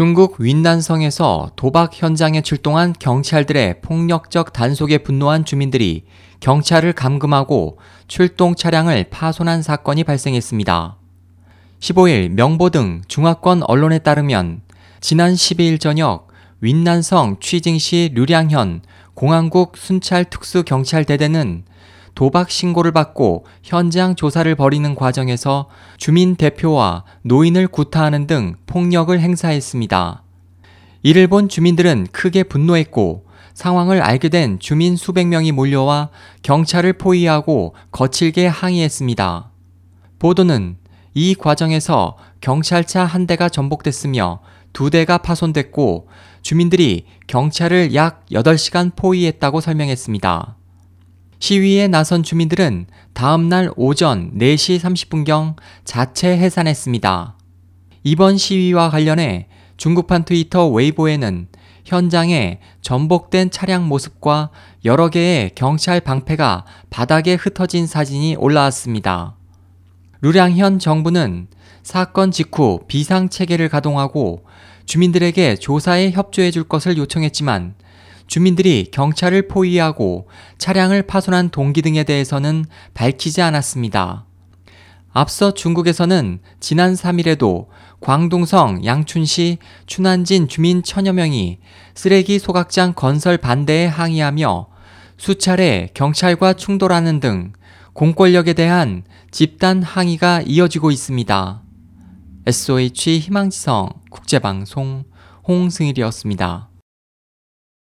중국 윈난성에서 도박 현장에 출동한 경찰들의 폭력적 단속에 분노한 주민들이 경찰을 감금하고 출동 차량을 파손한 사건이 발생했습니다. 15일 명보 등 중화권 언론에 따르면 지난 12일 저녁 윈난성 취징시 류량현 공항국 순찰특수경찰대대는 도박 신고를 받고 현장 조사를 벌이는 과정에서 주민 대표와 노인을 구타하는 등 폭력을 행사했습니다. 이를 본 주민들은 크게 분노했고 상황을 알게 된 주민 수백 명이 몰려와 경찰을 포위하고 거칠게 항의했습니다. 보도는 이 과정에서 경찰차 한 대가 전복됐으며 두 대가 파손됐고 주민들이 경찰을 약 8시간 포위했다고 설명했습니다. 시위에 나선 주민들은 다음 날 오전 4시 30분경 자체 해산했습니다. 이번 시위와 관련해 중국판 트위터 웨이보에는 현장에 전복된 차량 모습과 여러 개의 경찰 방패가 바닥에 흩어진 사진이 올라왔습니다. 루량현 정부는 사건 직후 비상체계를 가동하고 주민들에게 조사에 협조해 줄 것을 요청했지만 주민들이 경찰을 포위하고 차량을 파손한 동기 등에 대해서는 밝히지 않았습니다. 앞서 중국에서는 지난 3일에도 광둥성 양춘시 춘안진 주민 천여 명이 쓰레기 소각장 건설 반대에 항의하며 수차례 경찰과 충돌하는 등 공권력에 대한 집단 항의가 이어지고 있습니다. SOH 희망지성 국제방송 홍승일이었습니다.